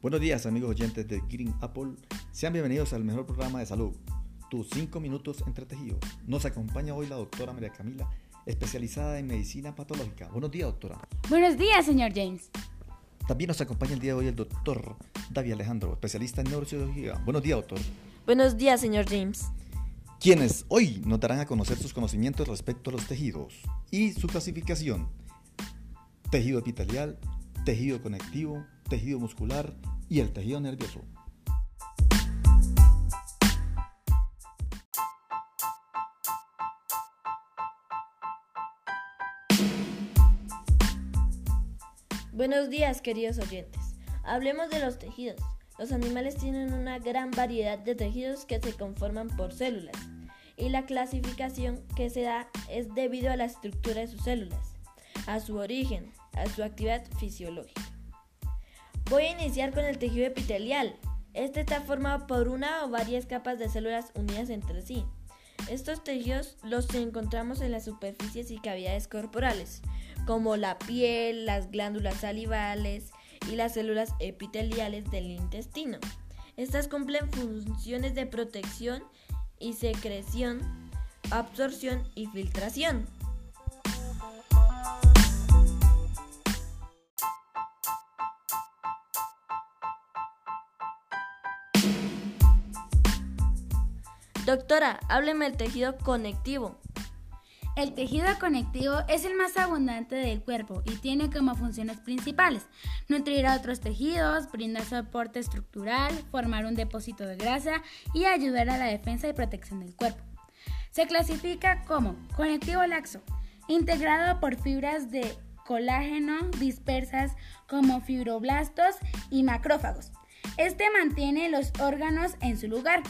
Buenos días amigos oyentes de Green Apple, sean bienvenidos al mejor programa de salud, tus 5 minutos entre tejidos. Nos acompaña hoy la doctora María Camila, especializada en medicina patológica. Buenos días doctora. Buenos días señor James. También nos acompaña el día de hoy el doctor David Alejandro, especialista en neurocirugía. Buenos días doctor. Buenos días señor James. Quienes hoy nos darán a conocer sus conocimientos respecto a los tejidos y su clasificación. Tejido epitelial, tejido conectivo, tejido muscular y el tejido nervioso. Buenos días queridos oyentes. Hablemos de los tejidos. Los animales tienen una gran variedad de tejidos que se conforman por células y la clasificación que se da es debido a la estructura de sus células, a su origen, a su actividad fisiológica. Voy a iniciar con el tejido epitelial. Este está formado por una o varias capas de células unidas entre sí. Estos tejidos los encontramos en las superficies y cavidades corporales, como la piel, las glándulas salivales y las células epiteliales del intestino. Estas cumplen funciones de protección y secreción, absorción y filtración. Doctora, hábleme del tejido conectivo. El tejido conectivo es el más abundante del cuerpo y tiene como funciones principales nutrir a otros tejidos, brindar soporte estructural, formar un depósito de grasa y ayudar a la defensa y protección del cuerpo. Se clasifica como conectivo laxo, integrado por fibras de colágeno dispersas como fibroblastos y macrófagos. Este mantiene los órganos en su lugar.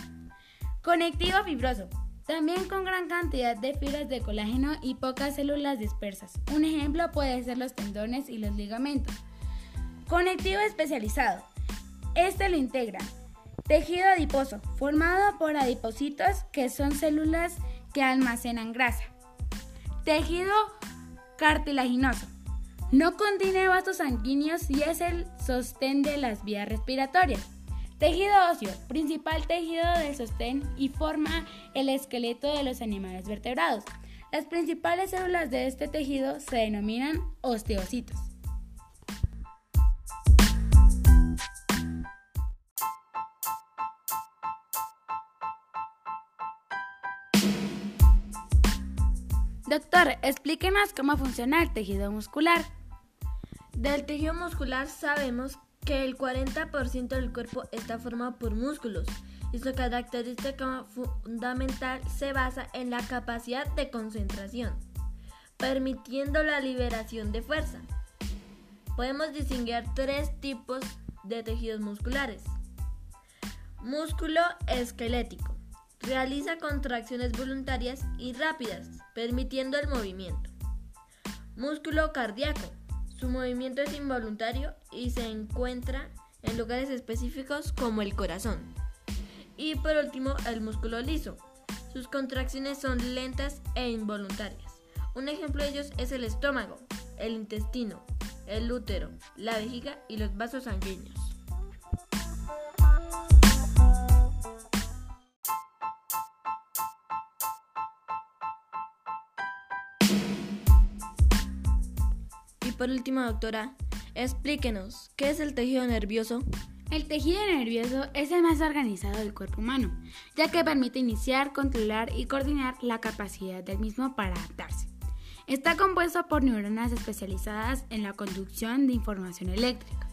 Conectivo fibroso. También con gran cantidad de fibras de colágeno y pocas células dispersas. Un ejemplo puede ser los tendones y los ligamentos. Conectivo especializado. Este lo integra tejido adiposo, formado por adipocitos que son células que almacenan grasa. Tejido cartilaginoso. No contiene vasos sanguíneos y es el sostén de las vías respiratorias. Tejido óseo, principal tejido de sostén y forma el esqueleto de los animales vertebrados. Las principales células de este tejido se denominan osteocitos. Doctor, explíquenos cómo funciona el tejido muscular. Del tejido muscular sabemos que el 40% del cuerpo está formado por músculos y su característica fundamental se basa en la capacidad de concentración, permitiendo la liberación de fuerza. Podemos distinguir tres tipos de tejidos musculares. Músculo esquelético. Realiza contracciones voluntarias y rápidas, permitiendo el movimiento. Músculo cardíaco su movimiento es involuntario y se encuentra en lugares específicos como el corazón. Y por último, el músculo liso. Sus contracciones son lentas e involuntarias. Un ejemplo de ellos es el estómago, el intestino, el útero, la vejiga y los vasos sanguíneos. Por último, doctora, explíquenos, ¿qué es el tejido nervioso? El tejido nervioso es el más organizado del cuerpo humano, ya que permite iniciar, controlar y coordinar la capacidad del mismo para adaptarse. Está compuesto por neuronas especializadas en la conducción de información eléctrica.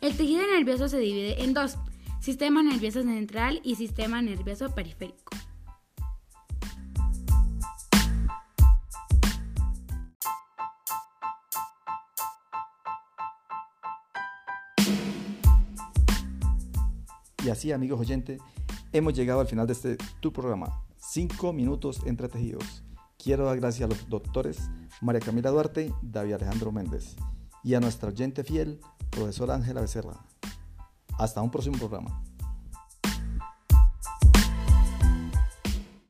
El tejido nervioso se divide en dos, sistema nervioso central y sistema nervioso periférico. Y así, amigos oyentes, hemos llegado al final de este tu programa. Cinco minutos entretejidos. Quiero dar gracias a los doctores María Camila Duarte, David Alejandro Méndez y a nuestra oyente fiel, profesora Ángela Becerra. Hasta un próximo programa.